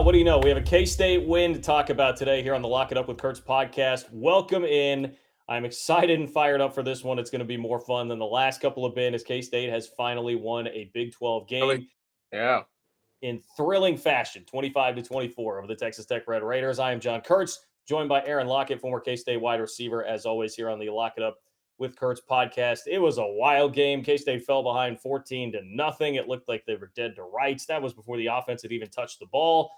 Well, what do you know? We have a K State win to talk about today here on the Lock It Up with Kurtz podcast. Welcome in. I'm excited and fired up for this one. It's going to be more fun than the last couple have been as K State has finally won a Big 12 game. Yeah. In thrilling fashion, 25 to 24 over the Texas Tech Red Raiders. I am John Kurtz, joined by Aaron Lockett, former K State wide receiver, as always, here on the Lock It Up with Kurtz podcast. It was a wild game. K State fell behind 14 to nothing. It looked like they were dead to rights. That was before the offense had even touched the ball.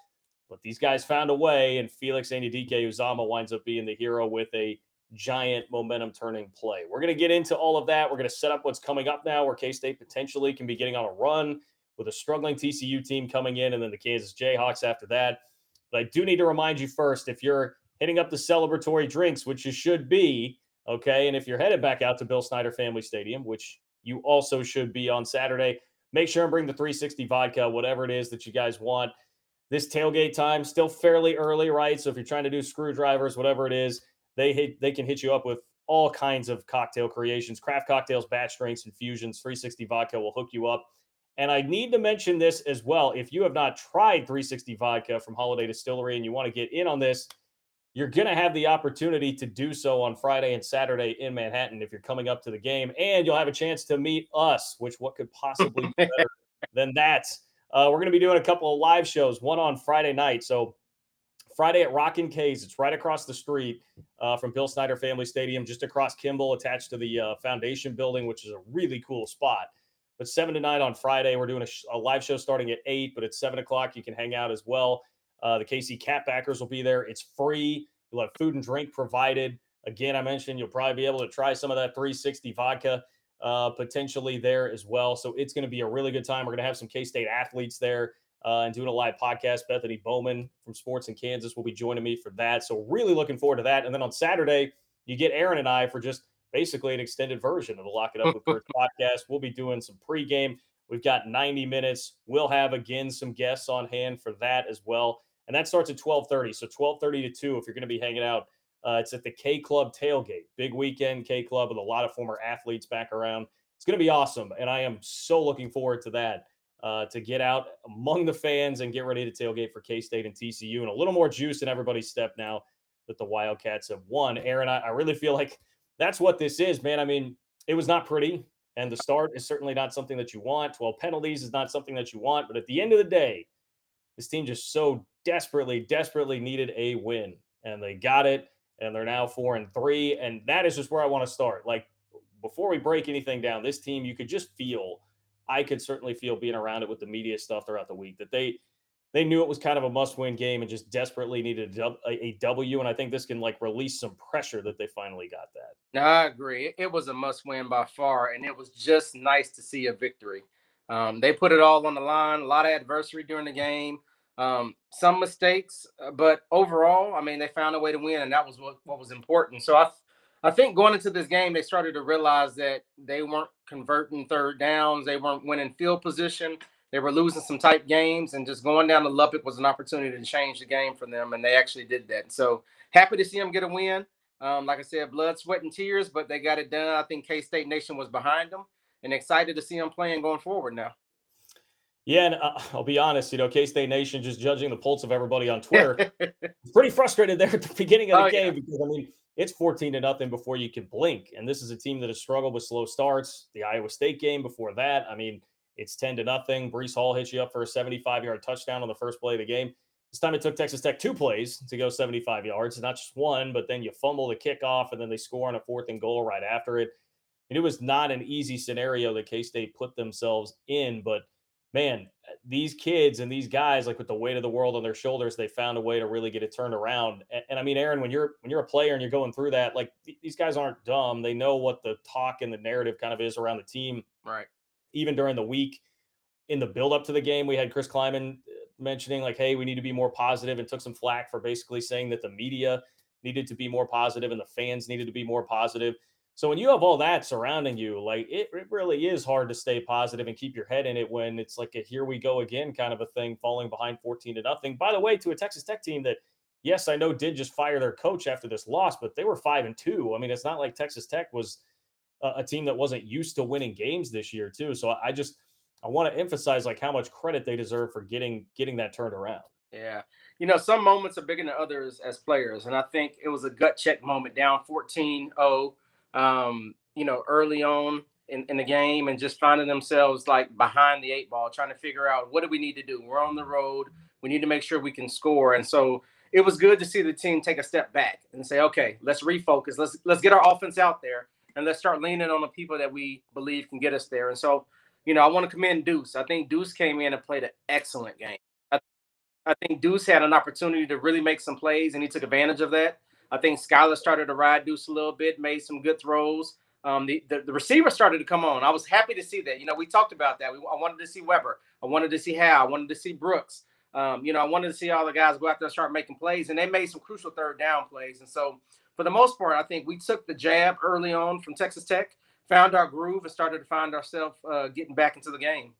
But these guys found a way, and Felix Anudike Uzomah winds up being the hero with a giant momentum turning play. We're going to get into all of that. We're going to set up what's coming up now, where K State potentially can be getting on a run with a struggling TCU team coming in, and then the Kansas Jayhawks after that. But I do need to remind you first if you're hitting up the celebratory drinks, which you should be, Okay. And if you're headed back out to Bill Snyder Family Stadium, which you also should be on Saturday, make sure and bring the 360 vodka, whatever it is that you guys want. This tailgate time still fairly early, right? So if you're trying to do screwdrivers, whatever it is, they hit, they can hit you up with all kinds of cocktail creations, craft cocktails, batch drinks, infusions. 360 vodka will hook you up. And I need to mention this as well. If you have not tried 360 vodka from Holiday Distillery and you want to get in on this, you're going to have the opportunity to do so on Friday and Saturday in Manhattan if you're coming up to the game, and you'll have a chance to meet us, which what could possibly be better than that? Uh, we're going to be doing a couple of live shows, one on Friday night. So Friday at Rockin' K's, it's right across the street uh, from Bill Snyder Family Stadium, just across Kimball, attached to the uh, foundation building, which is a really cool spot. But seven to nine on Friday, we're doing a, sh- a live show starting at eight, but at seven o'clock you can hang out as well. Uh, the KC Catbackers will be there. It's free. You'll have food and drink provided. Again, I mentioned you'll probably be able to try some of that 360 vodka uh, potentially there as well. So it's going to be a really good time. We're going to have some K State athletes there uh, and doing a live podcast. Bethany Bowman from Sports in Kansas will be joining me for that. So really looking forward to that. And then on Saturday, you get Aaron and I for just basically an extended version of the Lock It Up with Kurt podcast. We'll be doing some pregame. We've got 90 minutes. We'll have again some guests on hand for that as well and that starts at 12:30. So 12:30 to 2 if you're going to be hanging out. Uh, it's at the K Club tailgate. Big weekend K Club with a lot of former athletes back around. It's going to be awesome, and I am so looking forward to that. Uh, to get out among the fans and get ready to tailgate for K State and TCU, and a little more juice in everybody's step now that the Wildcats have won. Aaron, I, I really feel like that's what this is, man. I mean, it was not pretty, and the start is certainly not something that you want. 12 penalties is not something that you want, but at the end of the day, this team just so desperately, desperately needed a win, and they got it, and they're now four and three, and that is just where I want to start. Like before we break anything down, this team you could just feel. I could certainly feel being around it with the media stuff throughout the week that they they knew it was kind of a must-win game and just desperately needed a W. And I think this can like release some pressure that they finally got that. No, I agree. It was a must-win by far, and it was just nice to see a victory. Um, they put it all on the line. A lot of adversity during the game. Um, some mistakes, uh, but overall, I mean, they found a way to win, and that was what, what was important. So I, I think going into this game, they started to realize that they weren't converting third downs, they weren't winning field position, they were losing some tight games, and just going down to Lubbock was an opportunity to change the game for them, and they actually did that. So happy to see them get a win. Um, like I said, blood, sweat, and tears, but they got it done. I think K State Nation was behind them, and excited to see them playing going forward now. Yeah, and uh, I'll be honest, you know, K State Nation just judging the pulse of everybody on Twitter. pretty frustrated there at the beginning of the oh, game yeah. because I mean it's 14 to nothing before you can blink. And this is a team that has struggled with slow starts. The Iowa State game before that, I mean, it's 10 to nothing. Breece Hall hits you up for a 75 yard touchdown on the first play of the game. This time it took Texas Tech two plays to go 75 yards, not just one, but then you fumble the kickoff and then they score on a fourth and goal right after it. And it was not an easy scenario that K State put themselves in. But man, these kids and these guys, like with the weight of the world on their shoulders, they found a way to really get it turned around. And, and I mean, Aaron, when you're when you're a player and you're going through that, like th- these guys aren't dumb. They know what the talk and the narrative kind of is around the team. Right. Even during the week, in the build up to the game, we had Chris Klieman uh, mentioning like, "Hey, we need to be more positive," and took some flack for basically saying that the media needed to be more positive and the fans needed to be more positive. So when you have all that surrounding you, like it, it really is hard to stay positive and keep your head in it when it's like a here we go again kind of a thing, falling behind 14 to nothing. By the way, to a Texas Tech team that, yes, I know did just fire their coach after this loss, but they were five and two. I mean, it's not like Texas Tech was a, a team that wasn't used to winning games this year, too. So I just I want to emphasize like how much credit they deserve for getting getting that turned around. Yeah. You know, some moments are bigger than others as players. And I think it was a gut check moment down 14 0 um, you know, early on in, in the game and just finding themselves like behind the eight ball, trying to figure out what do we need to do? We're on the road. We need to make sure we can score. And so it was good to see the team take a step back and say, okay, let's refocus. Let's let's get our offense out there and let's start leaning on the people that we believe can get us there. And so, you know, I want to commend Deuce. I think Deuce came in and played an excellent game. I, I think Deuce had an opportunity to really make some plays and he took advantage of that. I think Skylar started to ride Deuce a little bit, made some good throws. Um, the, the, the receiver started to come on. I was happy to see that. You know, we talked about that. We, I wanted to see Weber. I wanted to see Hal. I wanted to see Brooks. Um, you know, I wanted to see all the guys go out there and start making plays, and they made some crucial third down plays. And so, for the most part, I think we took the jab early on from Texas Tech, found our groove, and started to find ourselves uh, getting back into the game.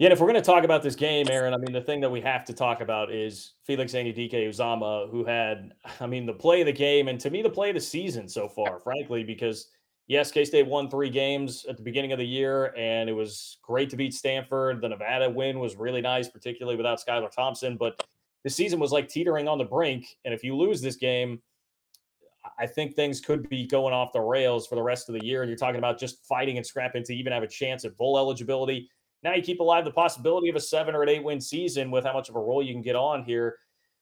Yeah, and if we're going to talk about this game, Aaron, I mean, the thing that we have to talk about is Felix Anudike-Uzomah, who had, I mean, the play of the game, and to me, the play of the season so far, frankly, because yes, K State won three games at the beginning of the year, and it was great to beat Stanford. The Nevada win was really nice, particularly without Skylar Thompson, but the season was like teetering on the brink. And if you lose this game, I think things could be going off the rails for the rest of the year. And you're talking about just fighting and scrapping to even have a chance at bowl eligibility now you keep alive the possibility of a seven or an eight win season with how much of a role you can get on here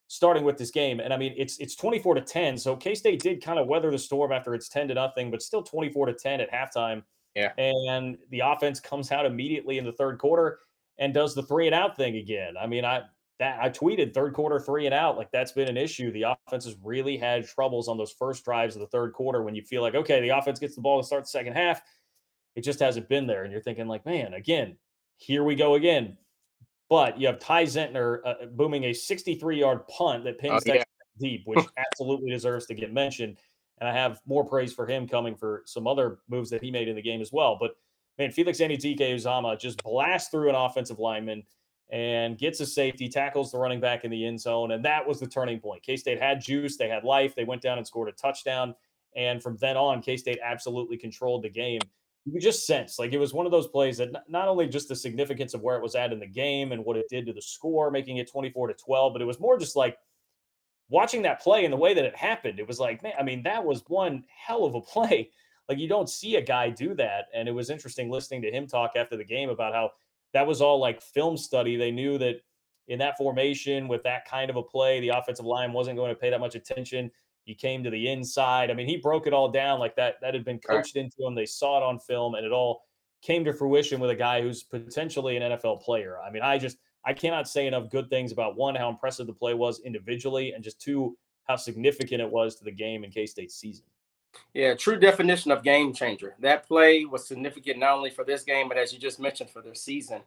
starting with this game. And I mean, it's it's 24 to 10. So K State did kind of weather the storm after it's 10 to nothing, but still 24 to 10 at halftime. Yeah. And the offense comes out immediately in the third quarter and does the three and out thing again. I mean, I that I tweeted third quarter three and out like that's been an issue. The offense has really had troubles on those first drives of the third quarter when you feel like okay, the offense gets the ball to start the second half. It just hasn't been there, and you're thinking like, man, again, here we go again. But you have Ty Zentner uh, booming a 63 yard punt that pins oh, yeah. deep, which absolutely deserves to get mentioned. And I have more praise for him coming for some other moves that he made in the game as well. But man, Felix Anudike-Uzomah just blasts through an offensive lineman and gets a safety, tackles the running back in the end zone. And that was the turning point. K State had juice, they had life, they went down and scored a touchdown. And from then on, K State absolutely controlled the game you just sense like it was one of those plays that not only just the significance of where it was at in the game and what it did to the score, making it 24 to 12, but it was more just like watching that play and the way that it happened. It was like, man, I mean, that was one hell of a play. Like you don't see a guy do that. And it was interesting listening to him talk after the game about how that was all like film study. They knew that in that formation with that kind of a play, the offensive line wasn't going to pay that much attention. He came to the inside. I mean, he broke it all down like that. That had been coached right. into him. They saw it on film, and it all came to fruition with a guy who's potentially an NFL player. I mean, I just I cannot say enough good things about one how impressive the play was individually, and just two how significant it was to the game in K State's season. Yeah, true definition of game changer. That play was significant not only for this game, but as you just mentioned, for their season.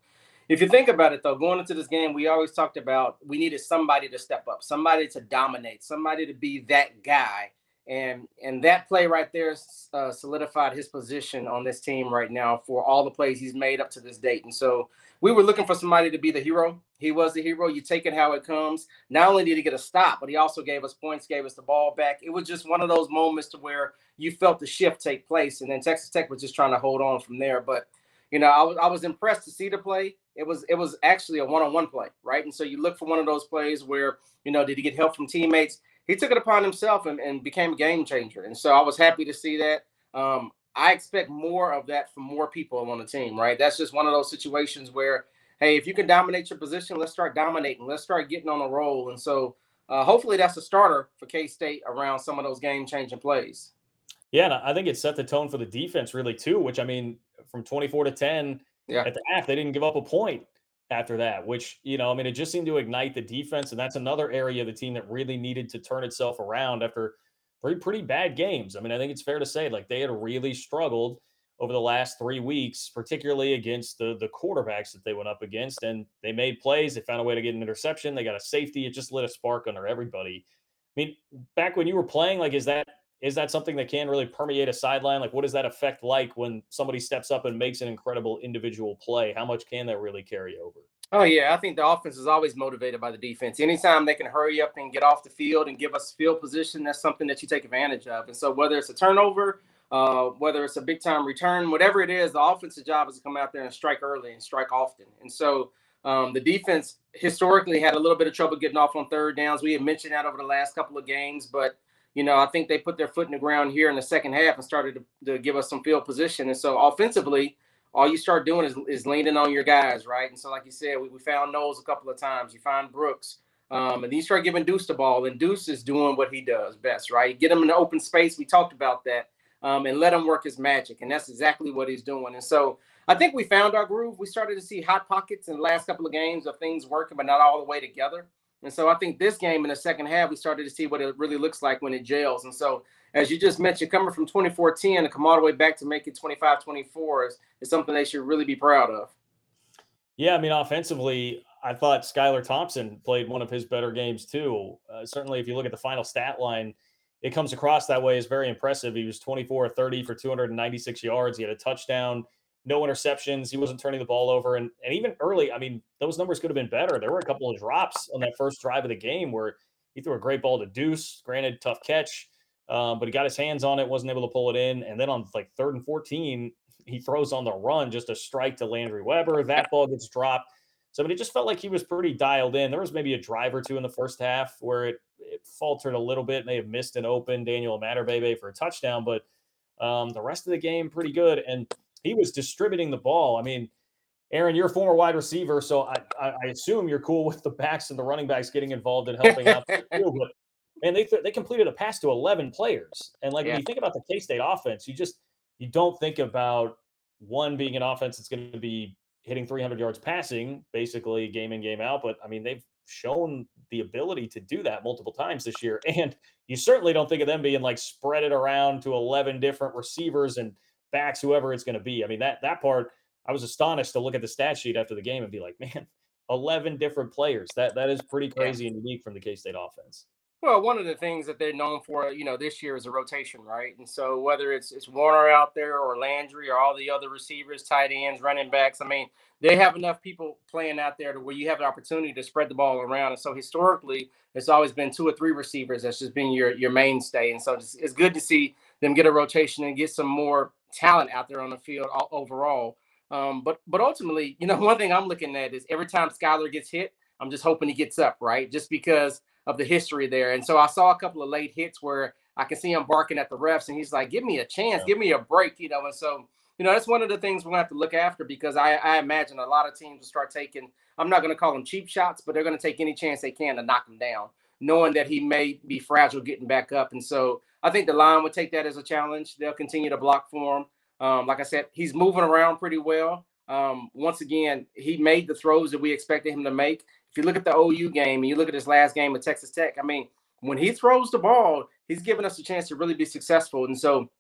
If you think about it, though, going into this game, we always talked about we needed somebody to step up, somebody to dominate, somebody to be that guy. And and that play right there uh, solidified his position on this team right now for all the plays he's made up to this date. And so we were looking for somebody to be the hero. He was the hero. You take it how it comes. Not only did he get a stop, but he also gave us points, gave us the ball back. It was just one of those moments to where you felt the shift take place, and then Texas Tech was just trying to hold on from there. But you know, I was I was impressed to see the play. It was it was actually a one-on-one play, right? And so you look for one of those plays where you know, did he get help from teammates? he took it upon himself and, and became a game changer. And so I was happy to see that. Um, I expect more of that from more people on the team, right? That's just one of those situations where, hey, if you can dominate your position, let's start dominating. Let's start getting on a roll. And so uh, hopefully that's a starter for K State around some of those game changing plays. Yeah, and I think it set the tone for the defense really too, which I mean, from 24 to 10 yeah. at the half, they didn't give up a point after that, which, you know, I mean, it just seemed to ignite the defense. And that's another area of the team that really needed to turn itself around after three pretty bad games. I mean, I think it's fair to say like they had really struggled over the last three weeks, particularly against the the quarterbacks that they went up against. And they made plays. They found a way to get an interception. They got a safety. It just lit a spark under everybody. I mean, back when you were playing, like, is that is that something that can really permeate a sideline? Like, what is that effect like when somebody steps up and makes an incredible individual play? How much can that really carry over? Oh yeah, I think the offense is always motivated by the defense. Anytime they can hurry up and get off the field and give us field position, that's something that you take advantage of. And so whether it's a turnover, uh, whether it's a big time return, whatever it is, the offensive job is to come out there and strike early and strike often. And so um, the defense historically had a little bit of trouble getting off on third downs. We had mentioned that over the last couple of games, but you know, I think they put their foot in the ground here in the second half and started to, to give us some field position. And so offensively, all you start doing is, is leaning on your guys, right? And so, like you said, we, we found Knowles a couple of times. You find Brooks. Um, and then you start giving Deuce the ball, and Deuce is doing what he does best, right? Get him in the open space. We talked about that. Um, and let him work his magic. And that's exactly what he's doing. And so I think we found our groove. We started to see hot pockets in the last couple of games of things working, but not all the way together. And so I think this game in the second half, we started to see what it really looks like when it gels. And so, as you just mentioned, coming from 24-10 to come all the way back to make it 25-24 is, is something they should really be proud of. Yeah, I mean, offensively, I thought Skylar Thompson played one of his better games too. Uh, certainly, if you look at the final stat line, it comes across that way as very impressive. He was 24 30 for 296 yards. He had a touchdown no interceptions. He wasn't turning the ball over. And, and even early, I mean, those numbers could have been better. There were a couple of drops on that first drive of the game where he threw a great ball to Deuce. Granted, tough catch, um, but he got his hands on it, wasn't able to pull it in. And then on like third and 14, he throws on the run just a strike to Landry Weber. That ball gets dropped. So, but it just felt like he was pretty dialed in. There was maybe a drive or two in the first half where it, it faltered a little bit, may have missed an open Daniel Imatorbhebhe for a touchdown, but um, the rest of the game pretty good. And he was distributing the ball. I mean, Aaron, you're a former wide receiver, so I, I, assume you're cool with the backs and the running backs getting involved and helping out. but man, they they completed a pass to 11 players, and like yeah. when you think about the K State offense, you just you don't think about one being an offense that's going to be hitting 300 yards passing, basically game in game out. But I mean, they've shown the ability to do that multiple times this year, and you certainly don't think of them being like spread it around to 11 different receivers and backs, whoever it's going to be. I mean, that that part, I was astonished to look at the stat sheet after the game and be like, man, 11 different players. That that is pretty crazy and unique from the K State offense. Well, one of the things that they're known for, you know, this year is a rotation, right? And so whether it's it's Warner out there or Landry or all the other receivers, tight ends, running backs, I mean, they have enough people playing out there to where you have an opportunity to spread the ball around. And so historically, it's always been two or three receivers that's just been your your mainstay. And so it's, it's good to see them get a rotation and get some more talent out there on the field overall. Um, but but ultimately, you know, one thing I'm looking at is every time Skylar gets hit, I'm just hoping he gets up, right? Just because of the history there. And so I saw a couple of late hits where I can see him barking at the refs, and he's like, "Give me a chance, give me a break," you know. And so you know that's one of the things we're gonna have to look after because I, I imagine a lot of teams will start taking. I'm not gonna call them cheap shots, but they're gonna take any chance they can to knock him down, knowing that he may be fragile getting back up. And so I think the line would take that as a challenge. They'll continue to block for him. Um, like I said, he's moving around pretty well. Um, once again, he made the throws that we expected him to make. If you look at the OU game and you look at his last game with Texas Tech, I mean, when he throws the ball, he's giving us a chance to really be successful. And so,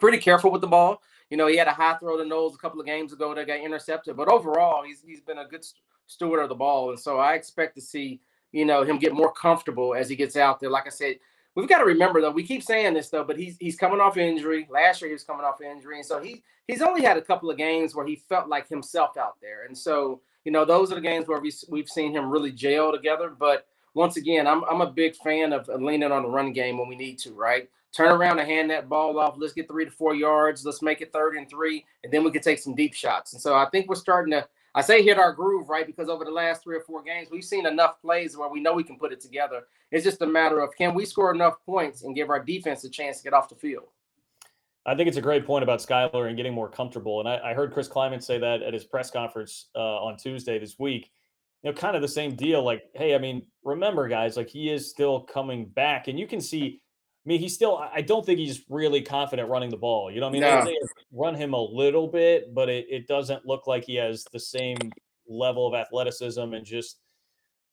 pretty careful with the ball. You know, he had a high throw to Knowles a couple of games ago that got intercepted, but overall, he's he's been a good steward of the ball. And so, I expect to see you know him get more comfortable as he gets out there. Like I said, we've got to remember though. We keep saying this though, but he's he's coming off injury. Last year he was coming off injury, and so he he's only had a couple of games where he felt like himself out there. And so you know those are the games where we we've seen him really gel together. But once again, I'm I'm a big fan of leaning on the run game when we need to, right? Turn around and hand that ball off. Let's get three to four yards. Let's make it third and three, and then we can take some deep shots. And so I think we're starting to I say hit our groove, right? Because over the last three or four games, we've seen enough plays where we know we can put it together. It's just a matter of can we score enough points and give our defense a chance to get off the field. I think it's a great point about Skylar and getting more comfortable. And I, I heard Chris Klieman say that at his press conference uh, on Tuesday this week. You know, kind of the same deal. Like, hey, I mean, remember, guys, like he is still coming back, and you can see I mean, he's still, I don't think he's really confident running the ball. You know I mean? No. They run him a little bit, but it, it doesn't look like he has the same level of athleticism and just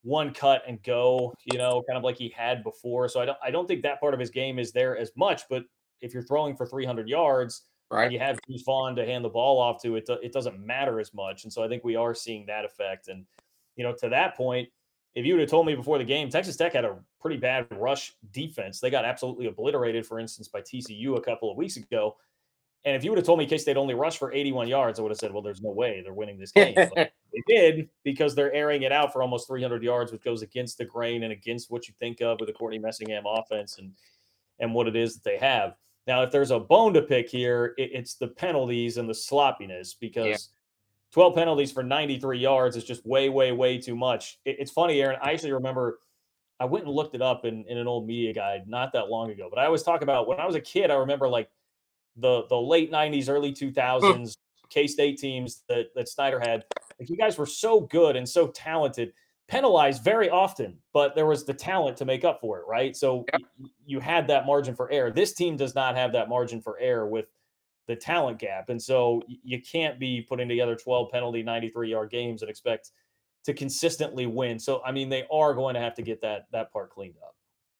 one cut and go, you know, kind of like he had before. So I don't, I don't think that part of his game is there as much. But if you're throwing for 300 yards, right, you have Vaughn to hand the ball off to, it, it doesn't matter as much. And so I think we are seeing that effect. And, you know, to that point, if you would have told me before the game, Texas Tech had a pretty bad rush defense. They got absolutely obliterated, for instance, by TCU a couple of weeks ago. And if you would have told me K State only rushed for 81 yards, I would have said, well, there's no way they're winning this game. they did because they're airing it out for almost 300 yards, which goes against the grain and against what you think of with the Courtney Messingham offense and and what it is that they have. Now, if there's a bone to pick here, it, it's the penalties and the sloppiness because. 12 penalties for 93 yards is just way, way, way too much. It, it's funny, Aaron. I actually remember I went and looked it up in, in an old media guide not that long ago. But I always talk about when I was a kid, I remember like the the late 90s, early 2000s K State teams that, that Snyder had. Like you guys were so good and so talented, penalized very often, but there was the talent to make up for it, right? So yep. you had that margin for error. This team does not have that margin for error with the talent gap. And so you can't be putting together 12 penalty 93 yard games and expect to consistently win. So I mean they are going to have to get that that part cleaned up.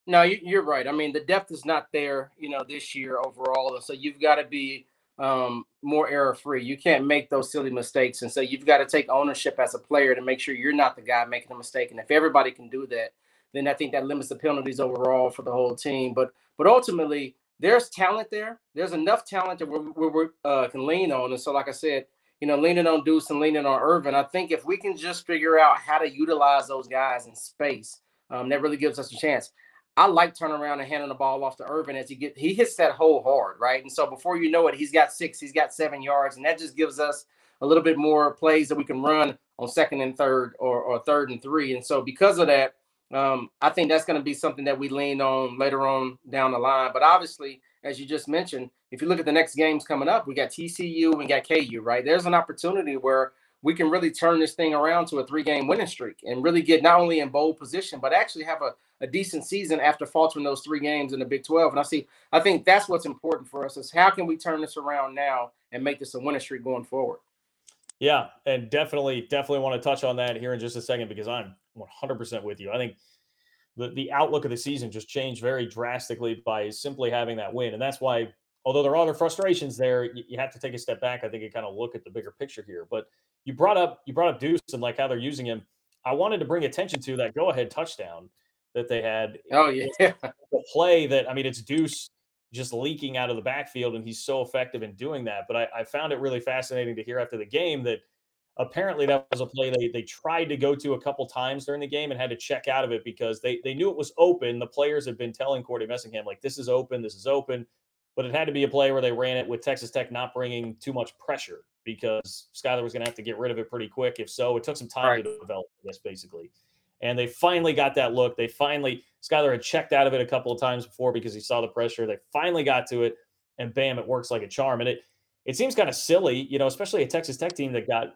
No, you're right. I mean the depth is not there, you know, this year overall. So you've got to be um, more error free. You can't make those silly mistakes, and so you've got to take ownership as a player to make sure you're not the guy making a mistake. And if everybody can do that, then I think that limits the penalties overall for the whole team. But but ultimately, there's talent there. There's enough talent that we uh, can lean on. And so, like I said, you know, leaning on Deuce and leaning on Ervin, I think if we can just figure out how to utilize those guys in space, um, that really gives us a chance. I like turning around and handing the ball off to Ervin as he get he hits that hole hard, right? And so before you know it, he's got six, he's got seven yards, and that just gives us a little bit more plays that we can run on second and third or, or third and three. And so because of that, um, I think that's going to be something that we lean on later on down the line. But obviously, as you just mentioned, if you look at the next games coming up, we got TCU, we got KU, right? There's an opportunity where we can really turn this thing around to a three-game winning streak and really get not only in bold position, but actually have a, a decent season after faltering those three games in the Big 12. And I see, I think that's what's important for us is how can we turn this around now and make this a winning streak going forward? Yeah, and definitely, definitely want to touch on that here in just a second because I'm 100% with you. I think the, the outlook of the season just changed very drastically by simply having that win. And that's why, although there are other frustrations there, you, you have to take a step back, I think, and kind of look at the bigger picture here. But you brought up you brought up Deuce and like how they're using him. I wanted to bring attention to that go ahead touchdown that they had. Oh yeah, the play that I mean, it's Deuce just leaking out of the backfield, and he's so effective in doing that. But I, I found it really fascinating to hear after the game that apparently that was a play they, they tried to go to a couple times during the game and had to check out of it because they, they knew it was open. The players had been telling Courtney Messingham, like, this is open, this is open. But it had to be a play where they ran it with Texas Tech not bringing too much pressure because Skylar was going to have to get rid of it pretty quick. If so, it took some time right. to develop this basically. And they finally got that look. They finally, Skylar had checked out of it a couple of times before because he saw the pressure. They finally got to it, and bam, it works like a charm. And it, it seems kind of silly, you know, especially a Texas Tech team that got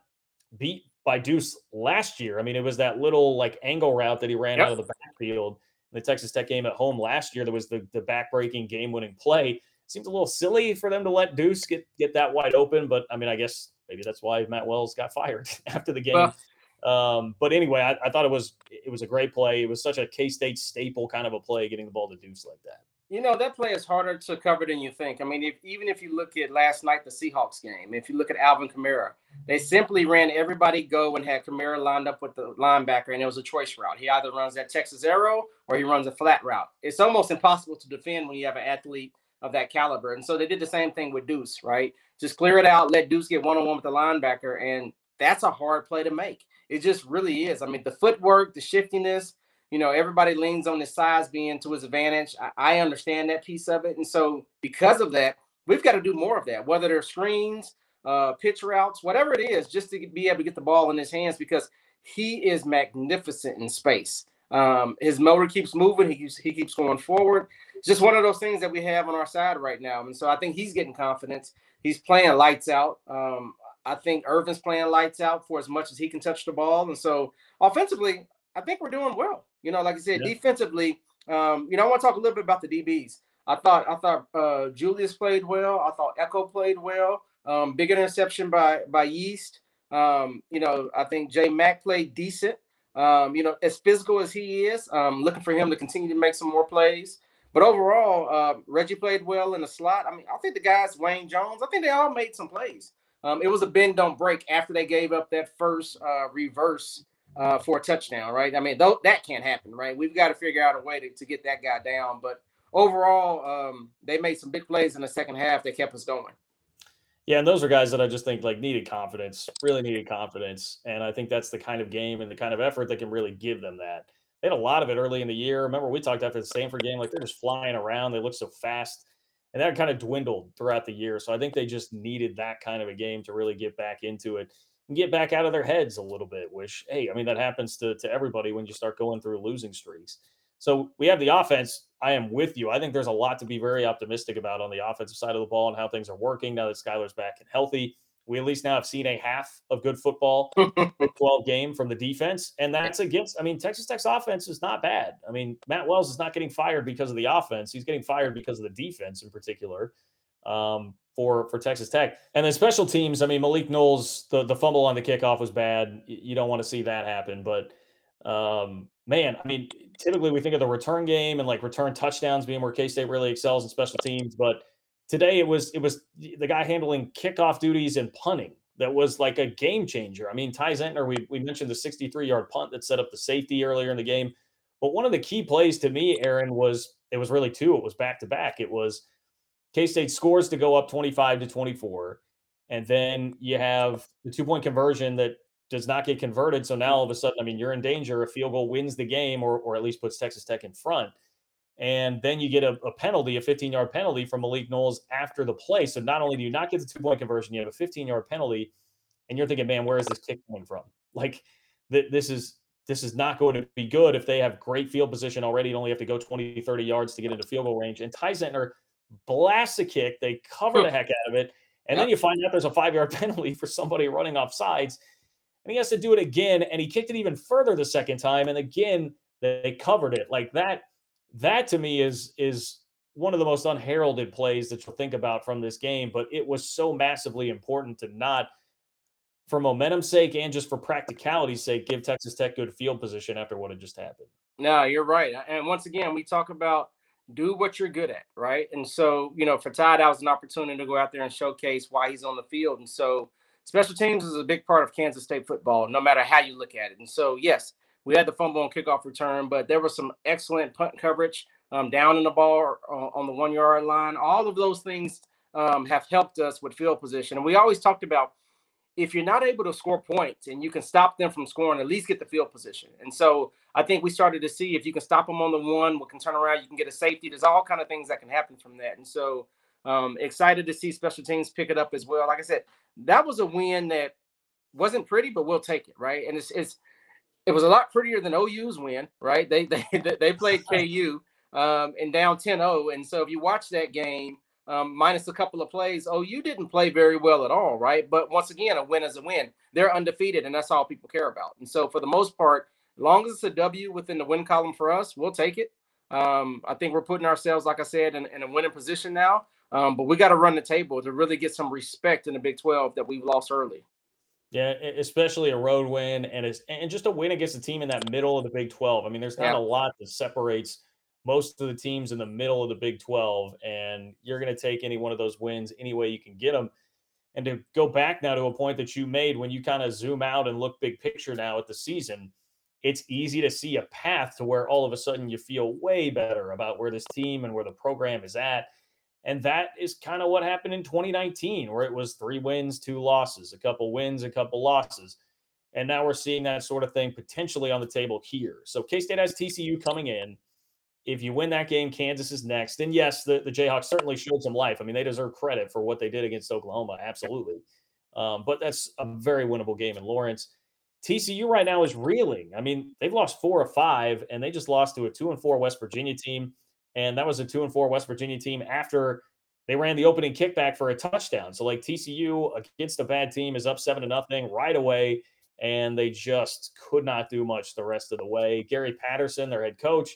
beat by Deuce last year. I mean, it was that little like angle route that he ran yep. out of the backfield in the Texas Tech game at home last year. There was the the backbreaking game winning play. Seems a little silly for them to let Deuce get get that wide open, but I mean, I guess maybe that's why Matt Wells got fired after the game. Well, um, but anyway, I, I, thought it was it was a great play. It was such a K State staple kind of a play, getting the ball to Deuce like that. You know, that play is harder to cover than you think. I mean, if, even if you look at last night, the Seahawks game, if you look at Alvin Kamara, they simply ran everybody go and had Kamara lined up with the linebacker, and it was a choice route. He either runs that Texas arrow or he runs a flat route. It's almost impossible to defend when you have an athlete of that caliber. And so they did the same thing with Deuce, right? Just clear it out, let Deuce get one on one with the linebacker. And that's a hard play to make. It just really is. I mean, the footwork, the shiftiness, you know, everybody leans on his size being to his advantage. I, I understand that piece of it. And so because of that, we've got to do more of that, whether they're screens, uh, pitch routes, whatever it is, just to be able to get the ball in his hands because he is magnificent in space. Um, his motor keeps moving. He keeps he keeps going forward. It's just one of those things that we have on our side right now. And so I think he's getting confidence. He's playing lights out. Um, I think Ervin's playing lights out for as much as he can touch the ball. And so offensively, I think we're doing well. You know, like I said, yeah. defensively, um, you know, I want to talk a little bit about the DBs. I thought I thought uh, Julius played well. I thought Ekow played well. Um, big interception by by Yeast. Um, you know, I think Jay Mack played decent. Um, you know, as physical as he is, um, looking for him to continue to make some more plays. But overall, uh, Reggie played well in the slot. I mean, I think the guys, Wayne Jones, I think they all made some plays. Um, it was a bend don't break after they gave up that first uh, reverse uh, for a touchdown, right? I mean, th- that can't happen, right? We've got to figure out a way to, to get that guy down. But overall, um, they made some big plays in the second half that kept us going. Yeah, and those are guys that I just think like needed confidence, really needed confidence, and I think that's the kind of game and the kind of effort that can really give them that. They had a lot of it early in the year. Remember, we talked after the Stanford game, like they're just flying around. They look so fast, and that kind of dwindled throughout the year. So I think they just needed that kind of a game to really get back into it and get back out of their heads a little bit. Which, hey, I mean, that happens to to everybody when you start going through losing streaks. So we have the offense. I am with you. I think there's a lot to be very optimistic about on the offensive side of the ball and how things are working now that Skylar's back and healthy. We at least now have seen a half of good football, 12 game from the defense. And that's against, I mean, Texas Tech's offense is not bad. I mean, Matt Wells is not getting fired because of the offense. He's getting fired because of the defense in particular um, for, for Texas Tech. And then special teams, I mean, Malik Knowles, the, the fumble on the kickoff was bad. You don't want to see that happen. But um, man, I mean, typically we think of the return game and like return touchdowns being where K State really excels in special teams, but today it was it was the guy handling kickoff duties and punting that was like a game changer. I mean, Ty Zentner, we we mentioned the 63 yard punt that set up the safety earlier in the game, but one of the key plays to me, Aaron, was it was really two. It was back to back. It was K State scores to go up 25 to 24. And then you have the two point conversion that does not get converted. So now all of a sudden, I mean, you're in danger. A field goal wins the game or, or at least puts Texas Tech in front. And then you get a, a penalty, a 15 yard penalty from Malik Knowles after the play. So not only do you not get the two point conversion, you have a 15 yard penalty. And you're thinking, man, where is this kick coming from? Like, th- this is this is not going to be good if they have great field position already and only have to go 20, 30 yards to get into field goal range. And Ty Zentner blasts a kick. They cover the heck out of it. And then you find out there's a five yard penalty for somebody running off sides and he has to do it again and he kicked it even further the second time and again they covered it like that that to me is is one of the most unheralded plays that you'll think about from this game but it was so massively important to not for momentum's sake and just for practicality's sake give texas tech good field position after what had just happened no you're right and once again we talk about do what you're good at right and so you know for Ty that was an opportunity to go out there and showcase why he's on the field and so special teams is a big part of Kansas State football, no matter how you look at it. And so, yes, we had the fumble on kickoff return, but there was some excellent punt coverage um, down in the ball uh, on the one yard line. All of those things um, have helped us with field position. And we always talked about if you're not able to score points and you can stop them from scoring, at least get the field position. And so I think we started to see if you can stop them on the one, we can turn around, you can get a safety. There's all kind of things that can happen from that. And so um, excited to see special teams pick it up as well. Like I said, that was a win that wasn't pretty, but we'll take it, right? And it's it's it was a lot prettier than OU's win, right? They they they played KU um, and down 10-0. And so if you watch that game, um, minus a couple of plays, OU didn't play very well at all, right? But once again, a win is a win. They're undefeated, and that's all people care about. And so for the most part, as long as it's a W within the win column for us, we'll take it. Um, I think we're putting ourselves, like I said, in, in a winning position now. Um, but we got to run the table to really get some respect in the Big 12 that we've lost early. Yeah, especially a road win and it's, and just a win against a team in that middle of the Big 12. I mean, there's not yeah. a lot that separates most of the teams in the middle of the Big 12, and you're going to take any one of those wins any way you can get them. And to go back now to a point that you made when you kind of zoom out and look big picture now at the season, it's easy to see a path to where all of a sudden you feel way better about where this team and where the program is at. And that is kind of what happened in 2019, where it was three wins, two losses, a couple wins, a couple losses. And now we're seeing that sort of thing potentially on the table here. So K State has TCU coming in. If you win that game, Kansas is next. And yes, the, the Jayhawks certainly showed some life. I mean, they deserve credit for what they did against Oklahoma. Absolutely. Um, but that's a very winnable game in Lawrence. TCU right now is reeling. I mean, they've lost four or five, and they just lost to a two and four West Virginia team. And that was a two and four West Virginia team after they ran the opening kickback for a touchdown. So, like TCU against a bad team is up seven to nothing right away, and they just could not do much the rest of the way. Gary Patterson, their head coach,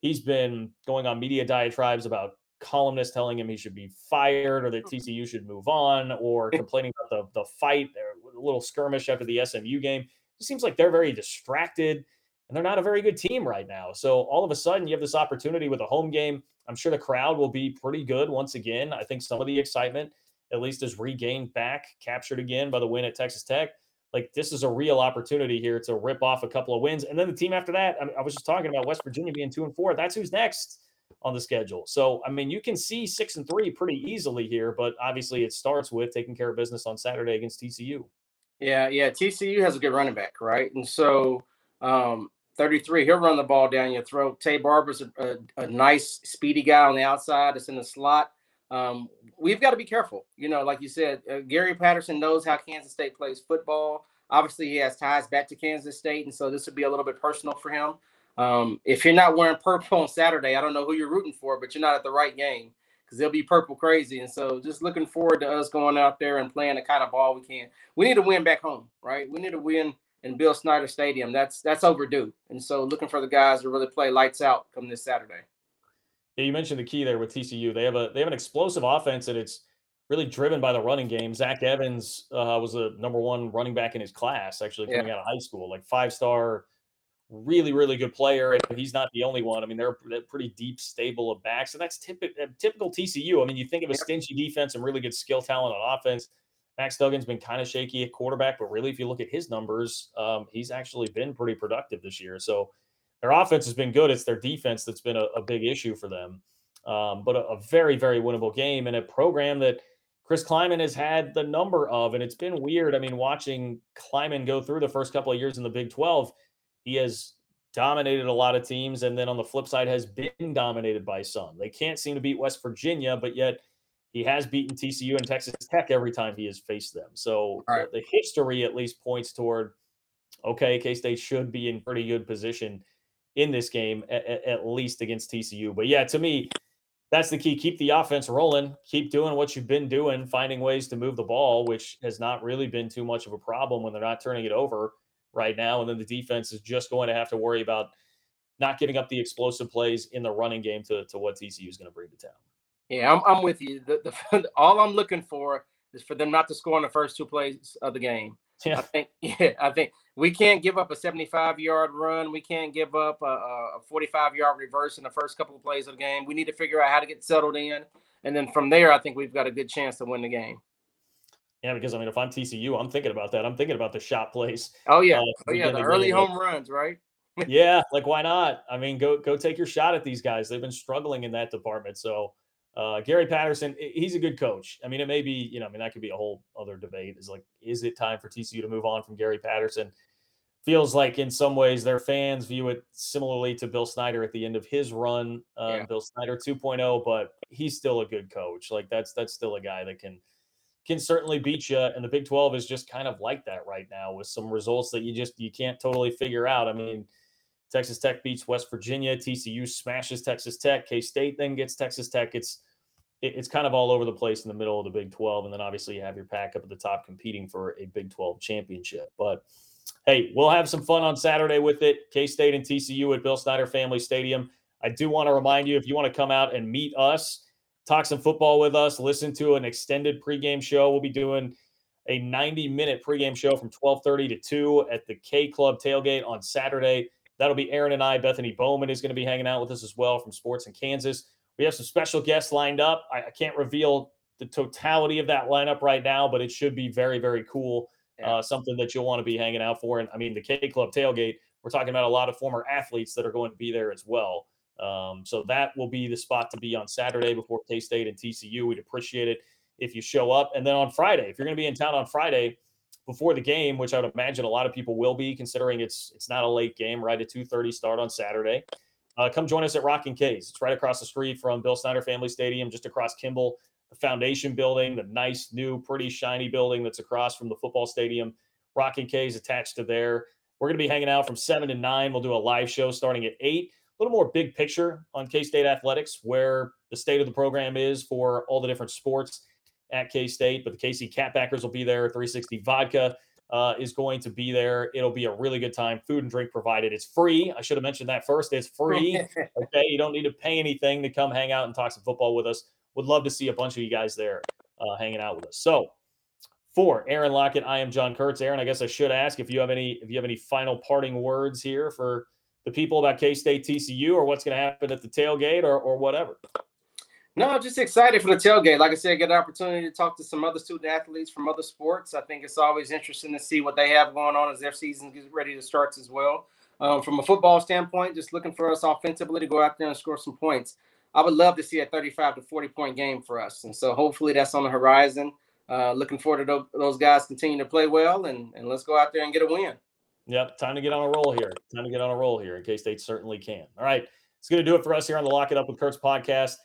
he's been going on media diatribes about columnists telling him he should be fired or that TCU should move on or complaining about the, the fight, a little skirmish after the SMU game. It seems like they're very distracted and they're not a very good team right now. So all of a sudden, you have this opportunity with a home game. I'm sure the crowd will be pretty good once again. I think some of the excitement, at least, is regained back, captured again by the win at Texas Tech. Like this is a real opportunity here to rip off a couple of wins, and then the team after that. I, mean, I was just talking about West Virginia being two and four. That's who's next on the schedule. So I mean, you can see six and three pretty easily here, but obviously it starts with taking care of business on Saturday against TCU. Yeah, yeah. TCU has a good running back, right? And so um, 33, he'll run the ball down your throat. Taye Barber's a, a, a nice, speedy guy on the outside. It's in the slot. Um, we've got to be careful. You know, like you said, uh, Gary Patterson knows how Kansas State plays football. Obviously, he has ties back to Kansas State, and so this would be a little bit personal for him. Um, if you're not wearing purple on Saturday, I don't know who you're rooting for, but you're not at the right game because they'll be purple crazy. And so just looking forward to us going out there and playing the kind of ball we can. We need to win back home, right? We need to win in Bill Snyder Stadium. That's that's overdue. And so looking for the guys to really play lights out come this Saturday. Yeah, you mentioned the key there with TCU. They have a they have an explosive offense and it's really driven by the running game. Zach Evans uh, was the number one running back in his class, actually coming yeah. out of high school, like five star really, really good player, and he's not the only one. I mean, they're, they're pretty deep stable of backs, and that's typical typical TCU. I mean, you think of a stingy defense and really good skill talent on offense. Max Duggan's been kind of shaky at quarterback, but really, if you look at his numbers, um, he's actually been pretty productive this year. So their offense has been good. It's their defense that's been a, a big issue for them. Um, but a, a, very, very winnable game and a program that Chris Klieman has had the number of, and it's been weird. I mean, watching Klieman go through the first couple of years in the Big 12, he has dominated a lot of teams, and then on the flip side, has been dominated by some. They can't seem to beat West Virginia, but yet he has beaten TCU and Texas Tech every time he has faced them. So right. the, the history at least points toward okay, K State should be in pretty good position in this game, at, at, least against TCU. But yeah, to me, that's the key. Keep the offense rolling. Keep doing what you've been doing, finding ways to move the ball, which has not really been too much of a problem when they're not turning it over right now. And then the defense is just going to have to worry about not giving up the explosive plays in the running game to, to what TCU is going to bring to town. Yeah, I'm, I'm with you. The, the, all I'm looking for is for them not to score in the first two plays of the game. Yeah. I think, yeah, I think we can't give up a 75 yard run. We can't give up a, a 45 yard reverse in the first couple of plays of the game. We need to figure out how to get settled in. And then from there, I think we've got a good chance to win the game. Yeah, because I mean, if I'm TCU, I'm thinking about that. I'm thinking about the shot plays. Oh yeah, uh, oh yeah, the early home runs, right? yeah, like why not? I mean, go go take your shot at these guys. They've been struggling in that department. So uh, Gary Patterson, he's a good coach. I mean, it may be, you know, I mean, that could be a whole other debate. Is like, is it time for TCU to move on from Gary Patterson? Feels like in some ways their fans view it similarly to Bill Snyder at the end of his run, uh, yeah. Bill Snyder 2.0, but he's still a good coach. Like that's that's still a guy that can can certainly beat you. And the Big 12 is just kind of like that right now with some results that you just you can't totally figure out. I mean, Texas Tech beats West Virginia, TCU smashes Texas Tech, K State then gets Texas Tech. It's it's kind of all over the place in the middle of the Big 12. And then obviously you have your pack up at the top competing for a Big 12 championship. But hey, we'll have some fun on Saturday with it. K State and TCU at Bill Snyder Family Stadium. I do want to remind you if you want to come out and meet us, talk some football with us, listen to an extended pregame show. We'll be doing a 90 minute pregame show from 12:30 to 2 at the K Club tailgate on Saturday. That'll be Aaron and I. Bethany Bowman is going to be hanging out with us as well from Sports in Kansas. We have some special guests lined up. I, I can't reveal the totality of that lineup right now, but it should be very, very cool. Yeah. Uh, something that you'll want to be hanging out for. And I mean, the K Club tailgate, we're talking about a lot of former athletes that are going to be there as well. Um, so that will be the spot to be on Saturday before K State and TCU. We'd appreciate it if you show up. And then on Friday, if you're going to be in town on Friday before the game, which I would imagine a lot of people will be, considering it's it's not a late game, right? A 2:30 start on Saturday. Uh, come join us at Rockin' K's. It's right across the street from Bill Snyder Family Stadium, just across Kimball, the foundation building, the nice, new, pretty shiny building that's across from the football stadium. Rockin' K's attached to there. We're going to be hanging out from 7 to 9. We'll do a live show starting at 8 a little more big picture on K State athletics, where the state of the program is for all the different sports at K State. But the KC Catbackers will be there. 360 Vodka uh, is going to be there. It'll be a really good time. Food and drink provided. It's free. I should have mentioned that first. It's free. okay. You don't need to pay anything to come hang out and talk some football with us. Would love to see a bunch of you guys there uh, hanging out with us. So, for Aaron Lockett, I am John Kurtz. Aaron, I guess I should ask if you have any if you have any final parting words here for the people about K State TCU or what's going to happen at the tailgate or, or whatever? No, just excited for the tailgate. Like I said, get an opportunity to talk to some other student athletes from other sports. I think it's always interesting to see what they have going on as their season gets ready to start as well. Um, from a football standpoint, just looking for us offensively to go out there and score some points. I would love to see a 35 to 40 point game for us. And so hopefully that's on the horizon. Uh, looking forward to those guys continue to play well and, and let's go out there and get a win. Yep, time to get on a roll here. Time to get on a roll here in case they certainly can. All right, it's going to do it for us here on the Lock It Up with Kurtz podcast.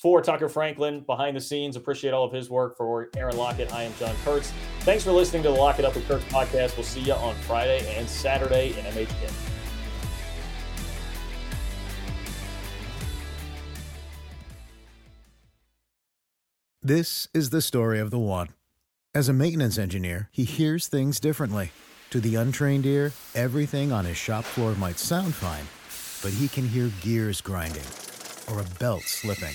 For Tucker Franklin behind the scenes, appreciate all of his work. For Aaron Lockett, I am John Kurtz. Thanks for listening to the Lock It Up with Kurtz podcast. We'll see you on Friday and Saturday in MHK. This is the story of the one. As a maintenance engineer, he hears things differently to the untrained ear, everything on his shop floor might sound fine, but he can hear gears grinding or a belt slipping.